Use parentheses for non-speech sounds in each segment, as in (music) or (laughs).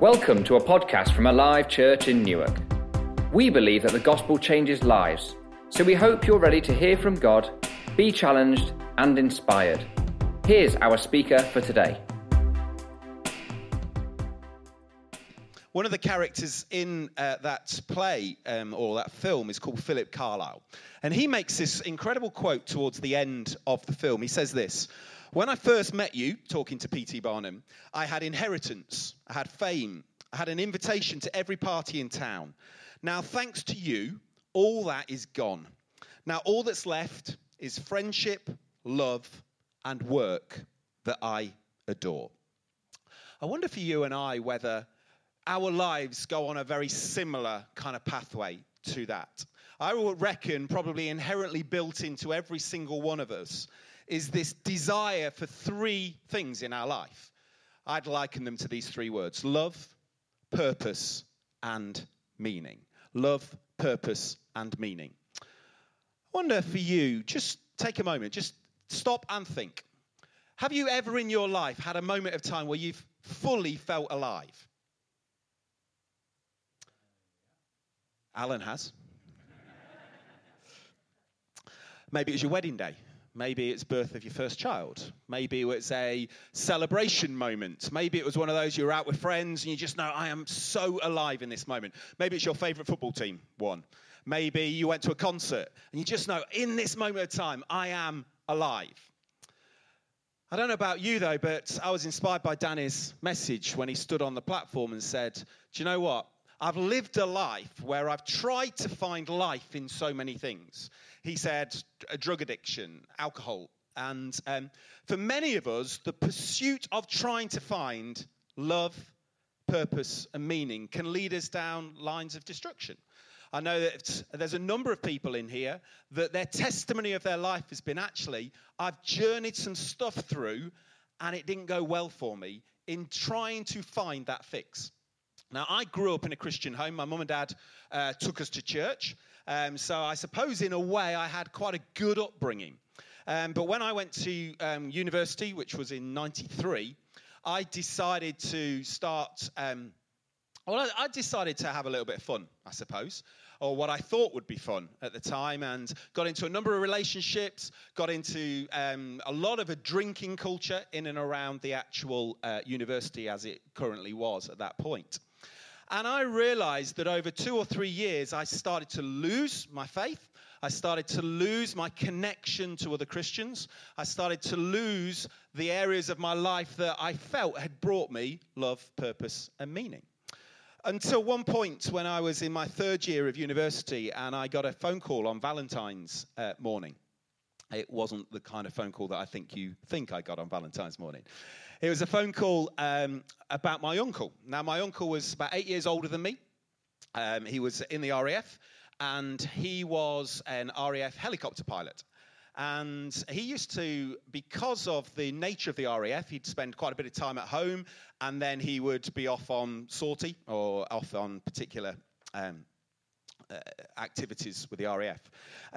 Welcome to a podcast from Alive Church in Newark. We believe that the gospel changes lives, so we hope you're ready to hear from God, be challenged, and inspired. Here's our speaker for today. One of the characters in uh, that play um, or that film is called Philip Carlyle. And he makes this incredible quote towards the end of the film. He says this when I first met you, talking to P.T. Barnum, I had inheritance, I had fame, I had an invitation to every party in town. Now, thanks to you, all that is gone. Now, all that's left is friendship, love, and work that I adore. I wonder for you and I whether our lives go on a very similar kind of pathway to that. I would reckon probably inherently built into every single one of us is this desire for three things in our life. I'd liken them to these three words love, purpose, and meaning. Love, purpose, and meaning. I wonder for you, just take a moment, just stop and think. Have you ever in your life had a moment of time where you've fully felt alive? Alan has. (laughs) Maybe it was your wedding day. Maybe it's birth of your first child. Maybe it's a celebration moment. Maybe it was one of those you're out with friends and you just know, I am so alive in this moment. Maybe it's your favorite football team won. Maybe you went to a concert and you just know, in this moment of time, I am alive. I don't know about you though, but I was inspired by Danny's message when he stood on the platform and said, Do you know what? I've lived a life where I've tried to find life in so many things. He said drug addiction, alcohol. And um, for many of us, the pursuit of trying to find love, purpose, and meaning can lead us down lines of destruction. I know that there's a number of people in here that their testimony of their life has been actually, I've journeyed some stuff through and it didn't go well for me in trying to find that fix. Now, I grew up in a Christian home. My mum and dad uh, took us to church. Um, so I suppose, in a way, I had quite a good upbringing. Um, but when I went to um, university, which was in 93, I decided to start. Um, well, I, decided to have a little bit of fun, I suppose or what I thought would be fun at the time, and got into a number of relationships, got into um, a lot of a drinking culture in and around the actual uh, university as it currently was at that point. And I realized that over two or three years, I started to lose my faith. I started to lose my connection to other Christians. I started to lose the areas of my life that I felt had brought me love, purpose, and meaning. Until one point when I was in my third year of university and I got a phone call on Valentine's uh, morning. It wasn't the kind of phone call that I think you think I got on Valentine's morning. It was a phone call um, about my uncle. Now, my uncle was about eight years older than me. Um, he was in the RAF, and he was an RAF helicopter pilot. And he used to, because of the nature of the RAF, he'd spend quite a bit of time at home, and then he would be off on sortie or off on particular um, activities with the RAF.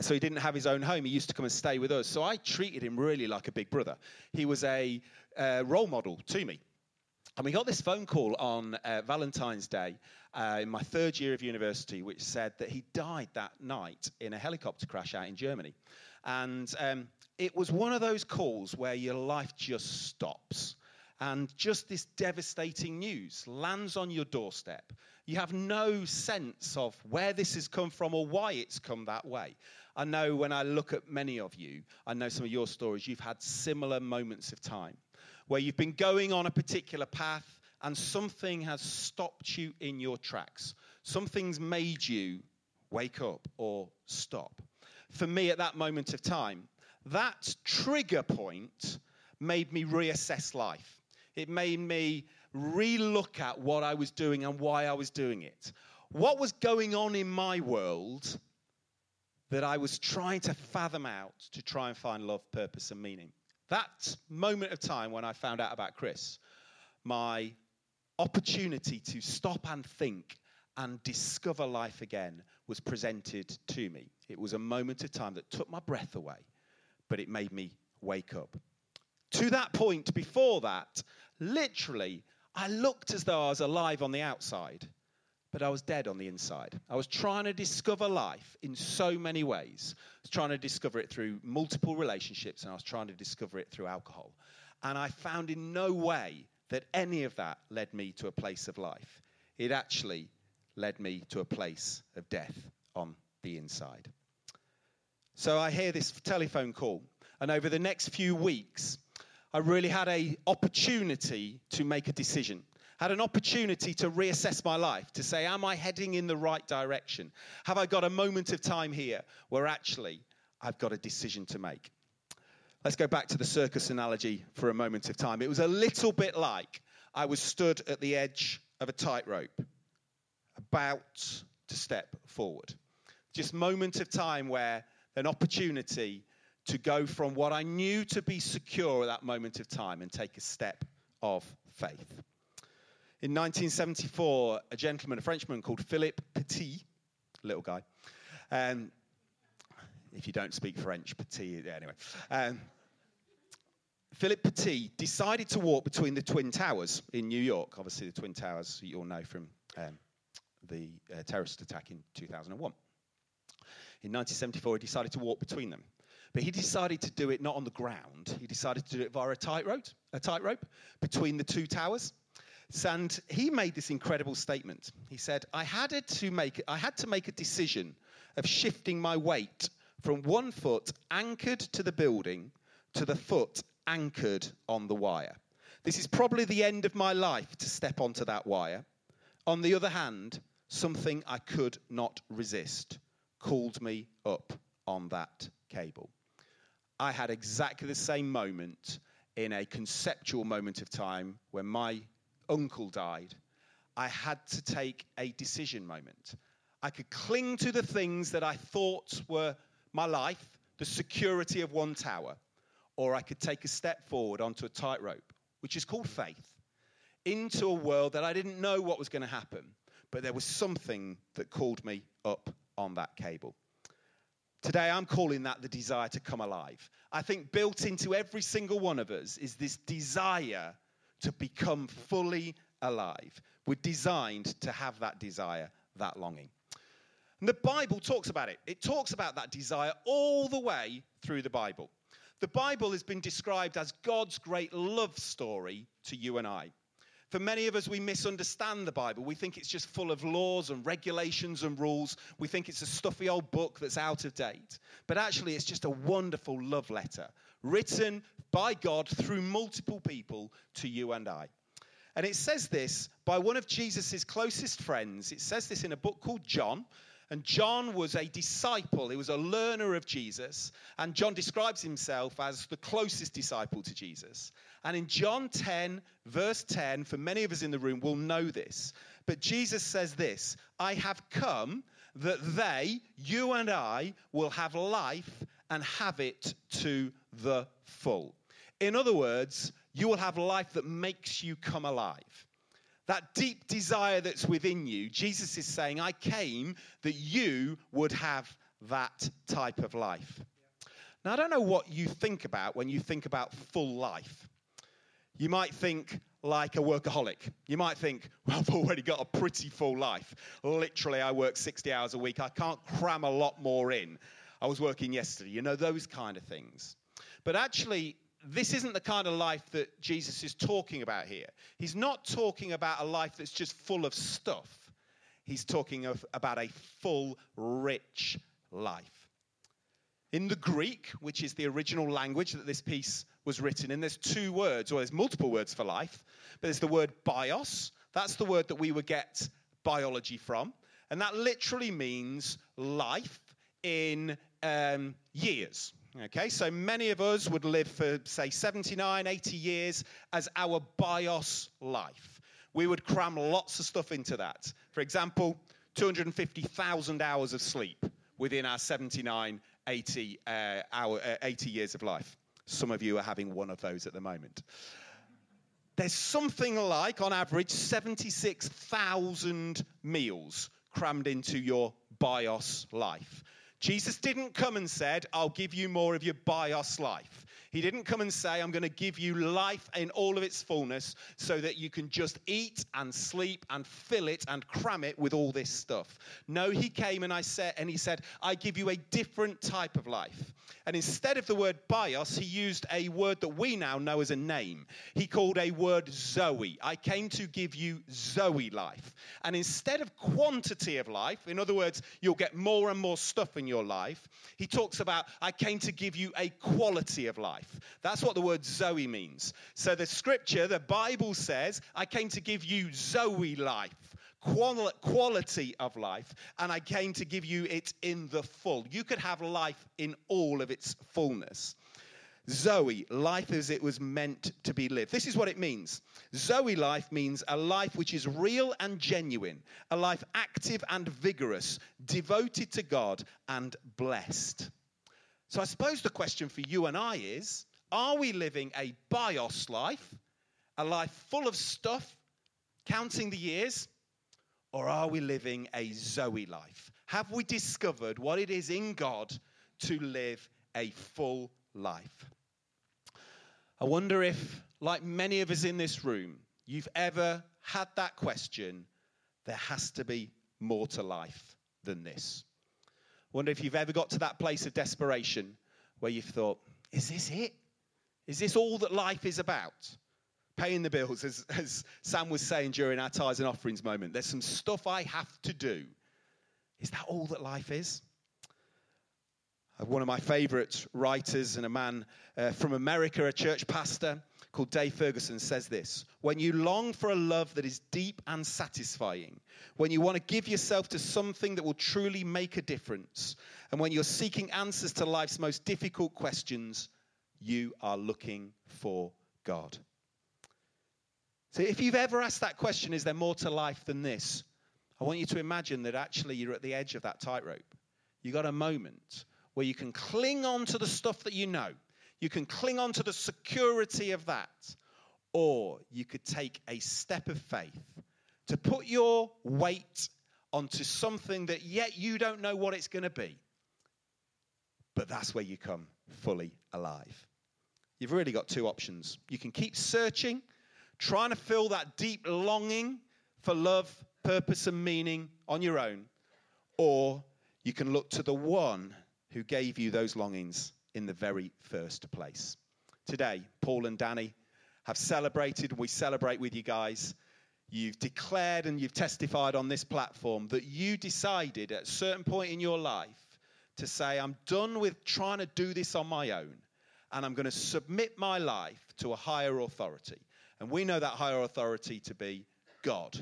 So he didn't have his own home. He used to come and stay with us. So I treated him really like a big brother. He was a uh, role model to me. And we got this phone call on uh, Valentine's Day uh, in my third year of university, which said that he died that night in a helicopter crash out in Germany. And um, it was one of those calls where your life just stops. And just this devastating news lands on your doorstep. You have no sense of where this has come from or why it's come that way. I know when I look at many of you, I know some of your stories, you've had similar moments of time where you've been going on a particular path and something has stopped you in your tracks. Something's made you wake up or stop. For me, at that moment of time, that trigger point made me reassess life. It made me relook at what I was doing and why I was doing it. What was going on in my world that I was trying to fathom out to try and find love, purpose, and meaning? That moment of time when I found out about Chris, my opportunity to stop and think and discover life again was presented to me. It was a moment of time that took my breath away, but it made me wake up. To that point, before that, literally, I looked as though I was alive on the outside, but I was dead on the inside. I was trying to discover life in so many ways. I was trying to discover it through multiple relationships, and I was trying to discover it through alcohol. And I found in no way that any of that led me to a place of life. It actually led me to a place of death on the inside. So I hear this telephone call, and over the next few weeks, I really had an opportunity to make a decision had an opportunity to reassess my life, to say, Am I heading in the right direction? Have I got a moment of time here where actually I've got a decision to make? Let's go back to the circus analogy for a moment of time. It was a little bit like I was stood at the edge of a tightrope, about to step forward. Just moment of time where an opportunity to go from what I knew to be secure at that moment of time and take a step of faith. In 1974, a gentleman, a Frenchman called Philippe Petit, little guy, um, if you don't speak French, Petit, anyway. Um, Philippe Petit decided to walk between the Twin Towers in New York. Obviously, the Twin Towers you all know from um, the uh, terrorist attack in 2001. In 1974, he decided to walk between them. But he decided to do it not on the ground. He decided to do it via a tightrope, a tightrope between the two towers. And he made this incredible statement. He said, I had to make, I had to make a decision of shifting my weight from one foot anchored to the building to the foot anchored on the wire. This is probably the end of my life to step onto that wire. On the other hand, something I could not resist called me up on that cable. I had exactly the same moment in a conceptual moment of time when my uncle died, I had to take a decision moment. I could cling to the things that I thought were my life, the security of one tower, or I could take a step forward onto a tightrope, which is called faith, into a world that I didn't know what was going to happen, but there was something that called me up on that cable. Today, I'm calling that the desire to come alive. I think built into every single one of us is this desire to become fully alive. We're designed to have that desire, that longing. And the Bible talks about it. It talks about that desire all the way through the Bible. The Bible has been described as God's great love story to you and I. For many of us, we misunderstand the Bible. We think it's just full of laws and regulations and rules. We think it's a stuffy old book that's out of date. But actually, it's just a wonderful love letter written by God through multiple people to you and I. And it says this by one of Jesus' closest friends. It says this in a book called John. And John was a disciple, he was a learner of Jesus. And John describes himself as the closest disciple to Jesus. And in John 10, verse 10, for many of us in the room will know this. But Jesus says this I have come that they, you and I, will have life and have it to the full. In other words, you will have life that makes you come alive. That deep desire that's within you, Jesus is saying, I came that you would have that type of life. Now, I don't know what you think about when you think about full life. You might think like a workaholic. You might think, well, I've already got a pretty full life. Literally, I work 60 hours a week. I can't cram a lot more in. I was working yesterday, you know, those kind of things. But actually, this isn't the kind of life that Jesus is talking about here. He's not talking about a life that's just full of stuff. He's talking of, about a full, rich life. In the Greek, which is the original language that this piece was written in, there's two words, or there's multiple words for life, but there's the word bios. That's the word that we would get biology from. And that literally means life in um, years. Okay, so many of us would live for, say, 79, 80 years as our bios life. We would cram lots of stuff into that. For example, 250,000 hours of sleep within our 79, 80, uh, hour, uh, 80 years of life. Some of you are having one of those at the moment. There's something like, on average, 76,000 meals crammed into your bios life. Jesus didn't come and said, I'll give you more of your bios life. He didn't come and say, I'm going to give you life in all of its fullness so that you can just eat and sleep and fill it and cram it with all this stuff. No, he came and I said and he said, I give you a different type of life. And instead of the word bios, he used a word that we now know as a name. He called a word Zoe. I came to give you Zoe life. And instead of quantity of life, in other words, you'll get more and more stuff in your life, he talks about, I came to give you a quality of life. That's what the word Zoe means. So the scripture, the Bible says, I came to give you Zoe life quality of life, and I came to give you it in the full. You could have life in all of its fullness. Zoe, life as it was meant to be lived. This is what it means. Zoe life means a life which is real and genuine, a life active and vigorous, devoted to God and blessed. So I suppose the question for you and I is are we living a bios life, a life full of stuff, counting the years, or are we living a Zoe life? Have we discovered what it is in God to live a full life? I wonder if, like many of us in this room, you've ever had that question there has to be more to life than this. Wonder if you've ever got to that place of desperation where you've thought, is this it? Is this all that life is about? Paying the bills, as, as Sam was saying during our tithes and offerings moment. There's some stuff I have to do. Is that all that life is? One of my favorite writers and a man uh, from America, a church pastor called Dave Ferguson, says this When you long for a love that is deep and satisfying, when you want to give yourself to something that will truly make a difference, and when you're seeking answers to life's most difficult questions, you are looking for God. So, if you've ever asked that question, is there more to life than this? I want you to imagine that actually you're at the edge of that tightrope. You've got a moment where you can cling on to the stuff that you know, you can cling on to the security of that, or you could take a step of faith to put your weight onto something that yet you don't know what it's going to be. But that's where you come fully alive. You've really got two options. You can keep searching, trying to fill that deep longing for love, purpose, and meaning on your own, or you can look to the one who gave you those longings in the very first place. Today, Paul and Danny have celebrated, and we celebrate with you guys. You've declared and you've testified on this platform that you decided at a certain point in your life to say, I'm done with trying to do this on my own, and I'm going to submit my life to a higher authority. And we know that higher authority to be God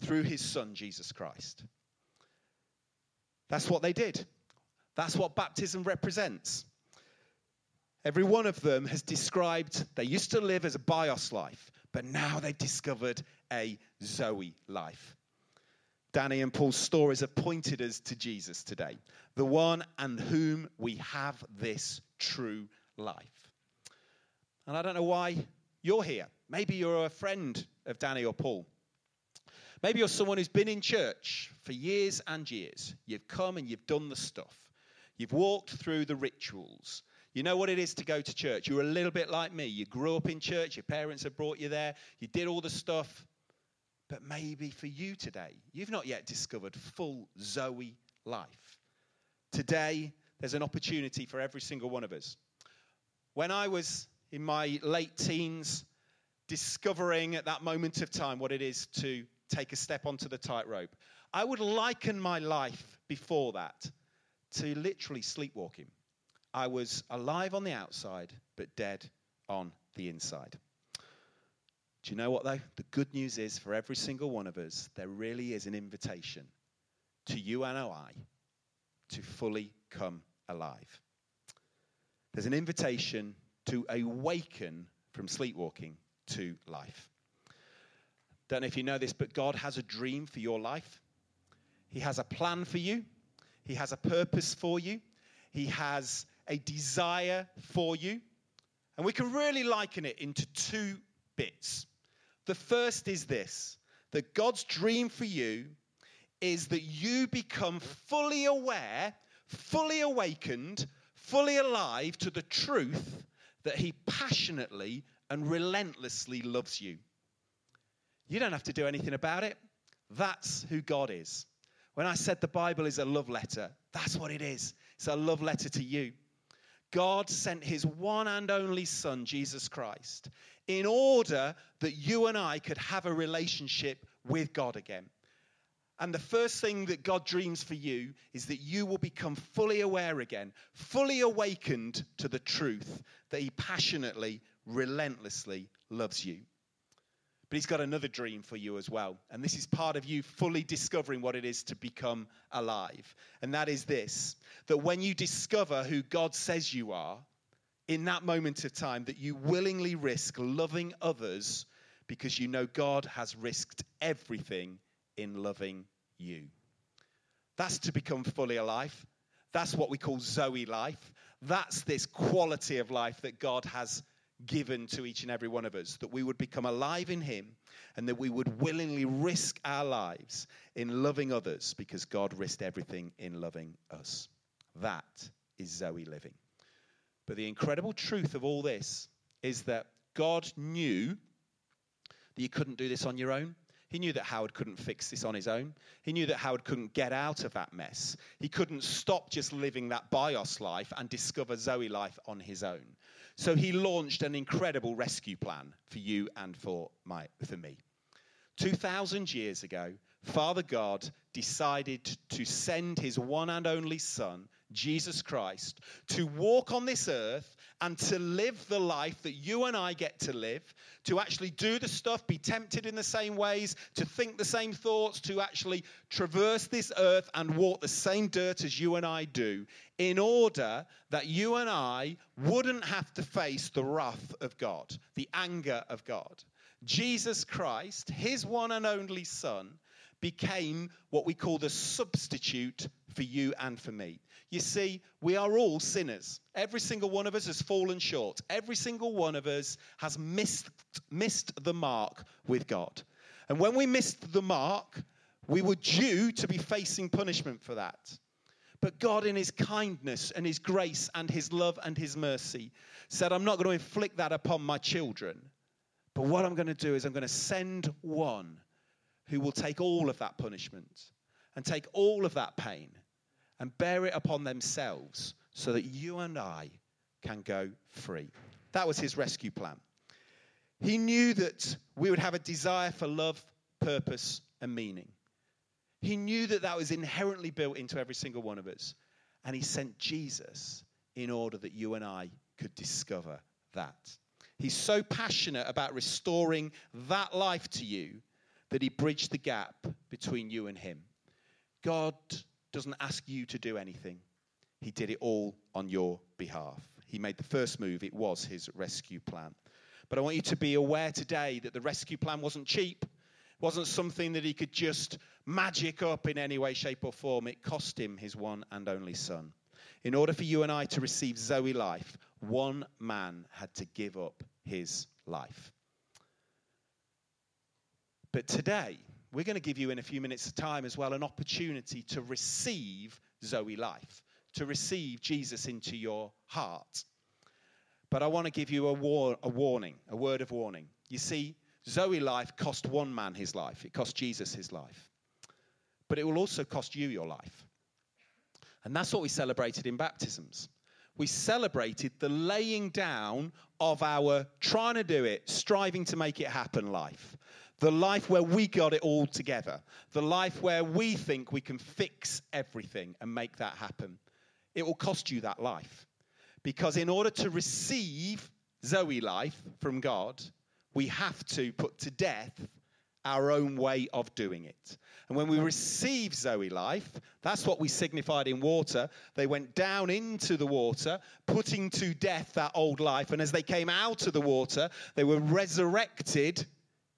through his son, Jesus Christ. That's what they did. That's what baptism represents. Every one of them has described they used to live as a bios life, but now they've discovered a Zoe life. Danny and Paul's stories have pointed us to Jesus today, the one and whom we have this true life. And I don't know why you're here. Maybe you're a friend of Danny or Paul. Maybe you're someone who's been in church for years and years. You've come and you've done the stuff. You've walked through the rituals. You know what it is to go to church. You're a little bit like me. You grew up in church, your parents have brought you there, you did all the stuff. But maybe for you today, you've not yet discovered full Zoe life. Today, there's an opportunity for every single one of us. When I was in my late teens, discovering at that moment of time what it is to take a step onto the tightrope, I would liken my life before that to literally sleepwalking. I was alive on the outside, but dead on the inside. Do you know what, though? The good news is for every single one of us, there really is an invitation to you and I to fully come alive. There's an invitation to awaken from sleepwalking to life. Don't know if you know this, but God has a dream for your life. He has a plan for you. He has a purpose for you, He has a desire for you. And we can really liken it into two bits. The first is this that God's dream for you is that you become fully aware, fully awakened, fully alive to the truth that He passionately and relentlessly loves you. You don't have to do anything about it. That's who God is. When I said the Bible is a love letter, that's what it is. It's a love letter to you. God sent his one and only Son, Jesus Christ, in order that you and I could have a relationship with God again. And the first thing that God dreams for you is that you will become fully aware again, fully awakened to the truth that He passionately, relentlessly loves you. But He's got another dream for you as well. And this is part of you fully discovering what it is to become alive. And that is this that when you discover who God says you are, in that moment of time, that you willingly risk loving others because you know God has risked everything in loving you. That's to become fully alive. That's what we call Zoe life. That's this quality of life that God has given to each and every one of us, that we would become alive in Him and that we would willingly risk our lives in loving others because God risked everything in loving us. That is Zoe living. But the incredible truth of all this is that God knew that you couldn't do this on your own. He knew that Howard couldn't fix this on his own. He knew that Howard couldn't get out of that mess. He couldn't stop just living that bios life and discover Zoe life on his own. So he launched an incredible rescue plan for you and for, my, for me. 2,000 years ago, Father God decided to send his one and only Son, Jesus Christ, to walk on this earth and to live the life that you and I get to live, to actually do the stuff, be tempted in the same ways, to think the same thoughts, to actually traverse this earth and walk the same dirt as you and I do, in order that you and I wouldn't have to face the wrath of God, the anger of God. Jesus Christ, his one and only Son, became what we call the substitute for you and for me. You see, we are all sinners. Every single one of us has fallen short. Every single one of us has missed, missed the mark with God. And when we missed the mark, we were due to be facing punishment for that. But God, in His kindness and His grace and His love and His mercy, said, I'm not going to inflict that upon my children. But what I'm going to do is I'm going to send one who will take all of that punishment and take all of that pain and bear it upon themselves so that you and I can go free. That was his rescue plan. He knew that we would have a desire for love, purpose, and meaning. He knew that that was inherently built into every single one of us. And he sent Jesus in order that you and I could discover that. He's so passionate about restoring that life to you that he bridged the gap between you and him. God doesn't ask you to do anything, he did it all on your behalf. He made the first move, it was his rescue plan. But I want you to be aware today that the rescue plan wasn't cheap. It wasn't something that he could just magic up in any way, shape, or form. It cost him his one and only son. In order for you and I to receive Zoe life, one man had to give up his life. But today, we're going to give you in a few minutes' of time as well an opportunity to receive Zoe life, to receive Jesus into your heart. But I want to give you a, war, a warning, a word of warning. You see, Zoe life cost one man his life, it cost Jesus his life. But it will also cost you your life. And that's what we celebrated in baptisms. We celebrated the laying down of our trying to do it, striving to make it happen life. The life where we got it all together. The life where we think we can fix everything and make that happen. It will cost you that life. Because in order to receive Zoe life from God, we have to put to death our own way of doing it. And when we receive Zoe life, that's what we signified in water. They went down into the water, putting to death that old life. And as they came out of the water, they were resurrected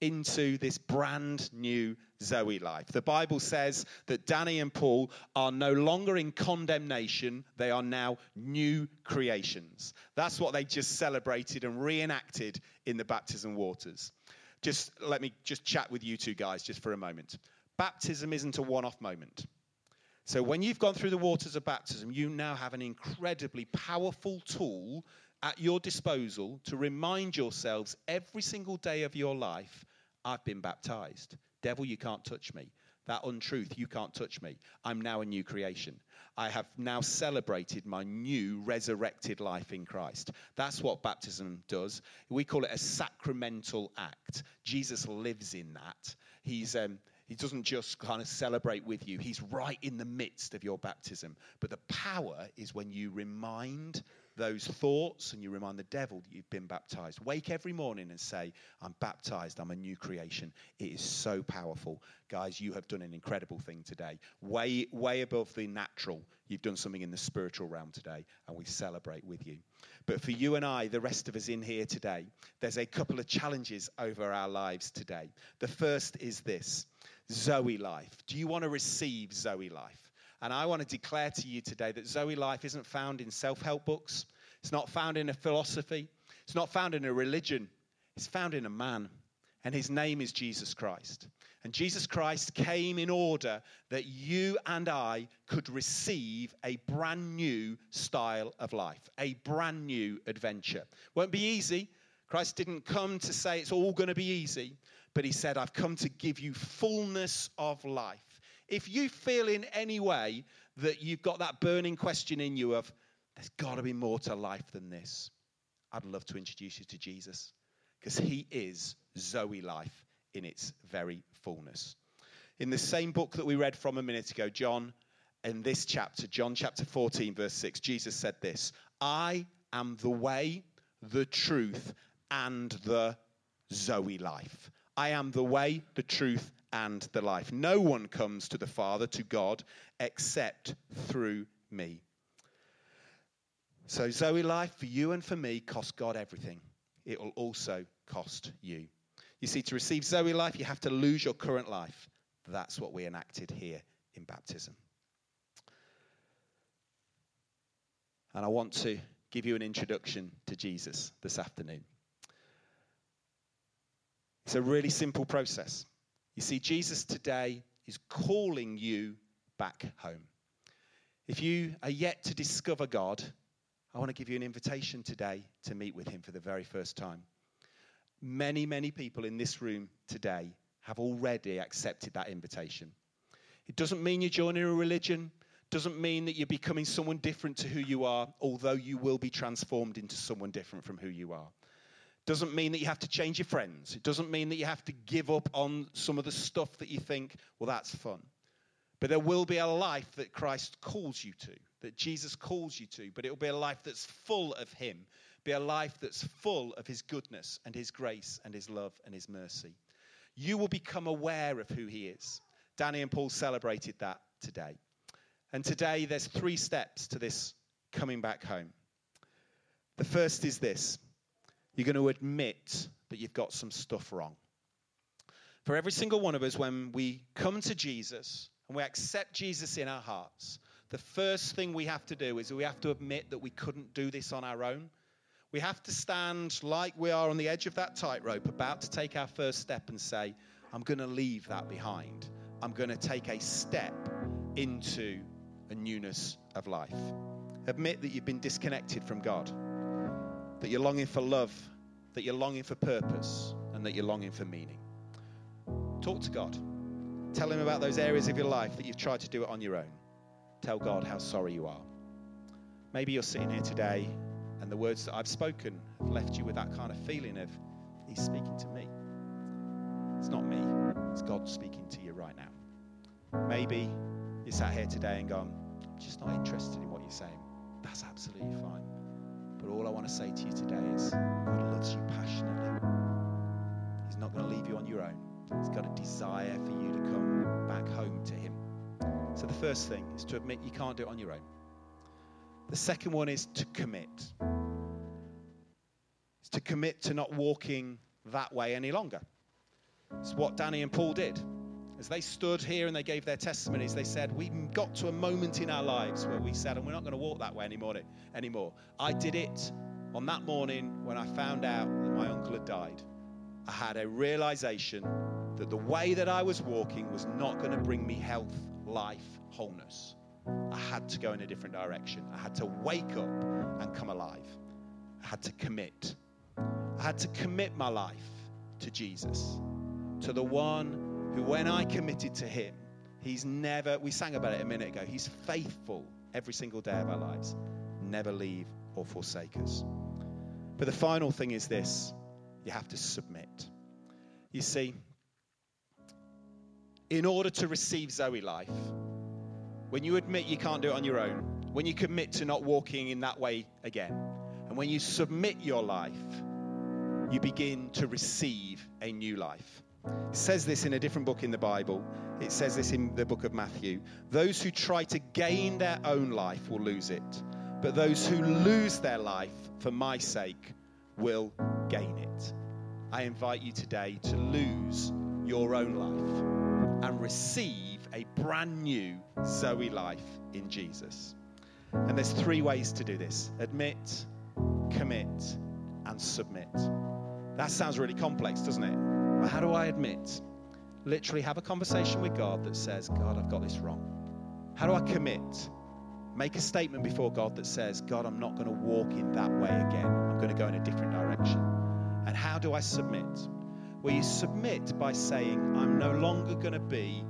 into this brand new Zoe life. The Bible says that Danny and Paul are no longer in condemnation, they are now new creations. That's what they just celebrated and reenacted in the baptism waters. Just let me just chat with you two guys just for a moment. Baptism isn't a one off moment. So when you've gone through the waters of baptism, you now have an incredibly powerful tool at your disposal to remind yourselves every single day of your life I've been baptized. Devil, you can't touch me. That untruth, you can't touch me. I'm now a new creation. I have now celebrated my new resurrected life in Christ. That's what baptism does. We call it a sacramental act. Jesus lives in that. He's. Um, he doesn't just kind of celebrate with you, He's right in the midst of your baptism. But the power is when you remind those thoughts and you remind the devil that you've been baptized. Wake every morning and say, I'm baptized, I'm a new creation. It is so powerful. Guys, you have done an incredible thing today. Way, way above the natural. You've done something in the spiritual realm today, and we celebrate with you. But for you and I, the rest of us in here today, there's a couple of challenges over our lives today. The first is this Zoe life. Do you want to receive Zoe life? And I want to declare to you today that Zoe life isn't found in self help books, it's not found in a philosophy, it's not found in a religion, it's found in a man. And his name is Jesus Christ. And Jesus Christ came in order that you and I could receive a brand new style of life, a brand new adventure. Won't be easy. Christ didn't come to say it's all going to be easy, but he said, I've come to give you fullness of life. If you feel in any way that you've got that burning question in you of, there's got to be more to life than this, I'd love to introduce you to Jesus because he is Zoe life in its very fullness. In the same book that we read from a minute ago, John, in this chapter, John chapter 14, verse 6, Jesus said this I am the way, the truth, and the Zoe life. I am the way, the truth, and the life. No one comes to the Father, to God, except through me. So, Zoe life for you and for me costs God everything. It will also cost you. You see, to receive Zoe life, you have to lose your current life. That's what we enacted here in baptism. And I want to give you an introduction to Jesus this afternoon. It's a really simple process. You see, Jesus today is calling you back home. If you are yet to discover God, I want to give you an invitation today to meet with Him for the very first time. Many, many people in this room today have already accepted that invitation. It doesn't mean you're joining a religion, doesn't mean that you're becoming someone different to who you are, although you will be transformed into someone different from who you are doesn't mean that you have to change your friends. It doesn't mean that you have to give up on some of the stuff that you think, well, that's fun. But there will be a life that Christ calls you to, that Jesus calls you to, but it will be a life that's full of Him, be a life that's full of His goodness and His grace and His love and His mercy. You will become aware of who He is. Danny and Paul celebrated that today. And today there's three steps to this coming back home. The first is this you're going to admit that you've got some stuff wrong. For every single one of us, when we come to Jesus and we accept Jesus in our hearts, the first thing we have to do is we have to admit that we couldn't do this on our own. We have to stand like we are on the edge of that tightrope, about to take our first step and say, I'm going to leave that behind. I'm going to take a step into a newness of life. Admit that you've been disconnected from God that you're longing for love, that you're longing for purpose, and that you're longing for meaning. Talk to God. Tell Him about those areas of your life that you've tried to do it on your own. Tell God how sorry you are. Maybe you're sitting here today and the words that I've spoken have left you with that kind of feeling of, He's speaking to me. It's not me, it's God speaking to you right now. Maybe you sat here today and gone, I'm just not interested in what you're saying. That's absolutely fine. But all I want to say to you today is God loves you passionately. He's not going to leave you on your own. He's got a desire for you to come back home to Him. So the first thing is to admit you can't do it on your own. The second one is to commit. It's to commit to not walking that way any longer. It's what Danny and Paul did. As they stood here and they gave their testimonies, they said, We got to a moment in our lives where we said, and we're not going to walk that way anymore. anymore. I did it on that morning when I found out that my uncle had died. I had a realization that the way that I was walking was not going to bring me health, life, wholeness. I had to go in a different direction. I had to wake up and come alive. I had to commit. I had to commit my life to Jesus, to the one who, when I committed to him, he's never, we sang about it a minute ago, he's faithful every single day of our lives, never leave or forsake us. But the final thing is this you have to submit. You see, in order to receive Zoe life, when you admit you can't do it on your own, when you commit to not walking in that way again, and when you submit your life, you begin to receive a new life. It says this in a different book in the Bible. It says this in the book of Matthew. Those who try to gain their own life will lose it, but those who lose their life for my sake will gain it. I invite you today to lose your own life and receive a brand new Zoe life in Jesus. And there's three ways to do this admit, commit, and submit. That sounds really complex, doesn't it? But how do I admit? Literally have a conversation with God that says, God, I've got this wrong. How do I commit? Make a statement before God that says, God, I'm not going to walk in that way again. I'm going to go in a different direction. And how do I submit? Well, you submit by saying, I'm no longer going to be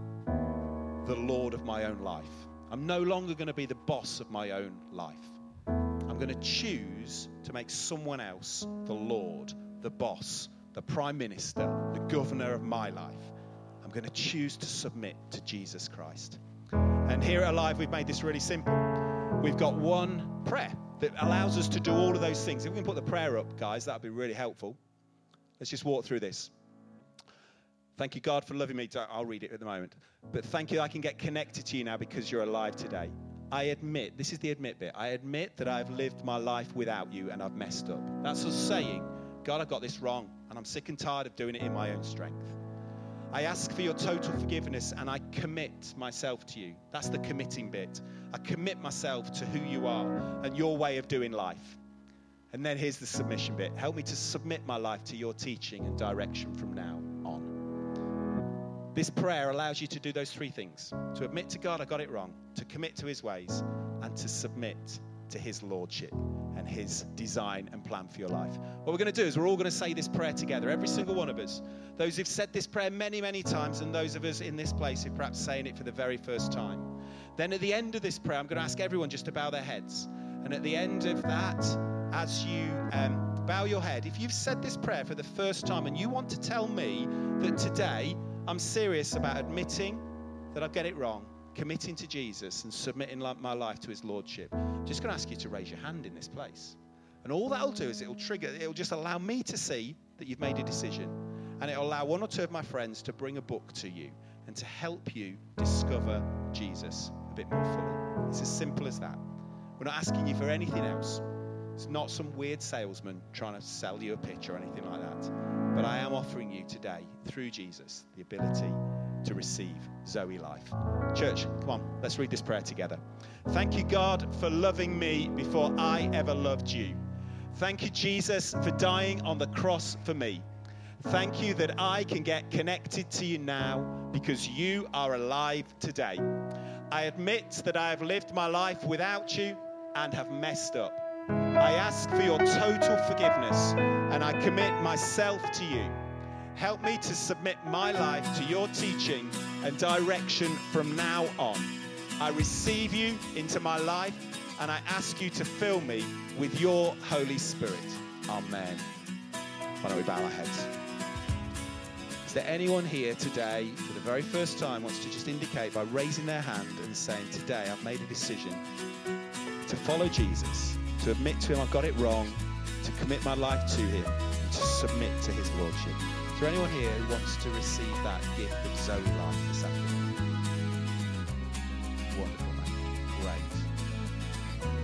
the Lord of my own life. I'm no longer going to be the boss of my own life. I'm going to choose to make someone else the Lord, the boss, the prime minister, the governor of my life. I'm going to choose to submit to Jesus Christ. And here at Alive, we've made this really simple. We've got one prayer that allows us to do all of those things. If we can put the prayer up, guys, that would be really helpful. Let's just walk through this. Thank you, God, for loving me. I'll read it at the moment. But thank you, I can get connected to you now because you're alive today. I admit, this is the admit bit. I admit that I've lived my life without you and I've messed up. That's us saying, God, I've got this wrong and I'm sick and tired of doing it in my own strength. I ask for your total forgiveness and I commit myself to you. That's the committing bit. I commit myself to who you are and your way of doing life. And then here's the submission bit. Help me to submit my life to your teaching and direction from now on. This prayer allows you to do those three things to admit to God, I got it wrong, to commit to his ways, and to submit to his lordship and his design and plan for your life. What we're going to do is we're all going to say this prayer together, every single one of us. Those who've said this prayer many, many times, and those of us in this place who perhaps saying it for the very first time. Then at the end of this prayer, I'm going to ask everyone just to bow their heads. And at the end of that, as you um, bow your head, if you've said this prayer for the first time and you want to tell me that today I'm serious about admitting that I get it wrong, committing to Jesus, and submitting my life to his lordship. Just going to ask you to raise your hand in this place. And all that'll do is it'll trigger, it'll just allow me to see that you've made a decision. And it'll allow one or two of my friends to bring a book to you and to help you discover Jesus a bit more fully. It's as simple as that. We're not asking you for anything else. It's not some weird salesman trying to sell you a pitch or anything like that. But I am offering you today, through Jesus, the ability to receive Zoe life. Church, come on, let's read this prayer together. Thank you, God, for loving me before I ever loved you. Thank you, Jesus, for dying on the cross for me. Thank you that I can get connected to you now because you are alive today. I admit that I have lived my life without you and have messed up. I ask for your total forgiveness and I commit myself to you. Help me to submit my life to your teaching and direction from now on. I receive you into my life and I ask you to fill me with your Holy Spirit. Amen. Why don't we bow our heads? Is there anyone here today, for the very first time, wants to just indicate by raising their hand and saying, Today I've made a decision to follow Jesus? to admit to Him I've got it wrong, to commit my life to Him, and to submit to His Lordship. There anyone here who wants to receive that gift of Zoe life this afternoon? Wonderful, man. Great.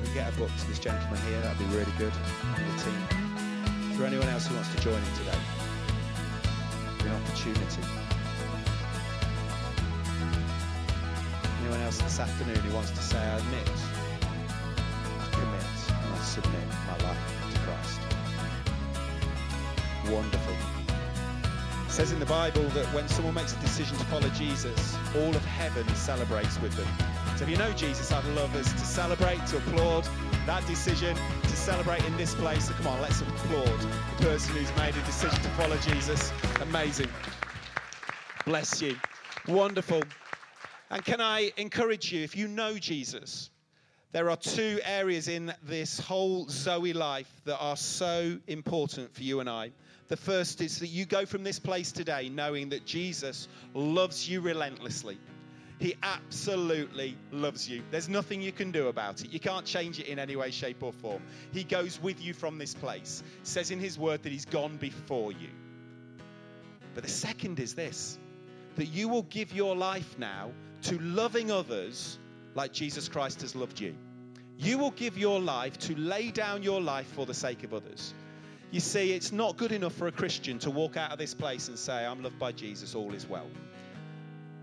We get a book to this gentleman here, that'd be really good. And the team. There anyone else who wants to join in today? An opportunity. Anyone else this afternoon who wants to say, I admit I commit, and I submit my life to Christ. Wonderful. Says in the Bible that when someone makes a decision to follow Jesus, all of heaven celebrates with them. So if you know Jesus, I'd love us to celebrate, to applaud that decision, to celebrate in this place. So come on, let's applaud the person who's made a decision to follow Jesus. Amazing. Bless you. Wonderful. And can I encourage you, if you know Jesus, there are two areas in this whole Zoe life that are so important for you and I. The first is that you go from this place today knowing that Jesus loves you relentlessly. He absolutely loves you. There's nothing you can do about it. You can't change it in any way, shape, or form. He goes with you from this place. Says in his word that he's gone before you. But the second is this that you will give your life now to loving others like Jesus Christ has loved you. You will give your life to lay down your life for the sake of others. You see, it's not good enough for a Christian to walk out of this place and say, I'm loved by Jesus, all is well.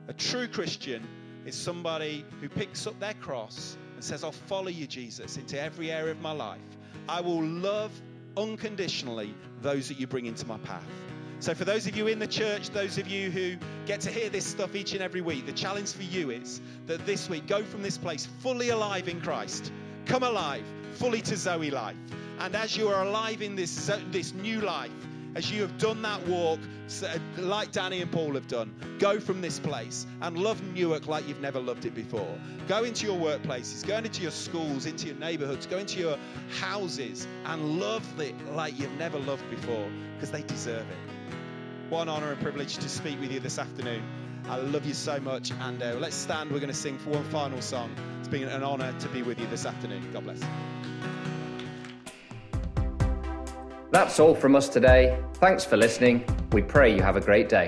A true Christian is somebody who picks up their cross and says, I'll follow you, Jesus, into every area of my life. I will love unconditionally those that you bring into my path. So, for those of you in the church, those of you who get to hear this stuff each and every week, the challenge for you is that this week, go from this place fully alive in Christ. Come alive, fully to Zoe life. And as you are alive in this, this new life, as you have done that walk, like Danny and Paul have done, go from this place and love Newark like you've never loved it before. Go into your workplaces, go into your schools, into your neighborhoods, go into your houses and love it like you've never loved before because they deserve it. An honor and privilege to speak with you this afternoon. I love you so much. And uh, let's stand. We're going to sing for one final song. It's been an honor to be with you this afternoon. God bless. That's all from us today. Thanks for listening. We pray you have a great day.